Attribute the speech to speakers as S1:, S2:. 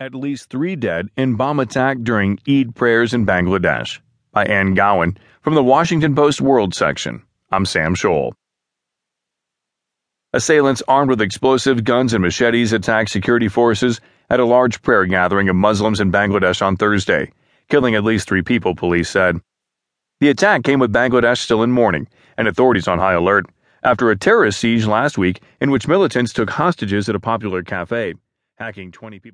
S1: At least three dead in bomb attack during Eid prayers in Bangladesh. By Ann Gowen from the Washington Post World section. I'm Sam Scholl. Assailants armed with explosive guns and machetes attacked security forces at a large prayer gathering of Muslims in Bangladesh on Thursday, killing at least three people, police said. The attack came with Bangladesh still in mourning and authorities on high alert after a terrorist siege last week in which militants took hostages at a popular cafe, hacking 20 people.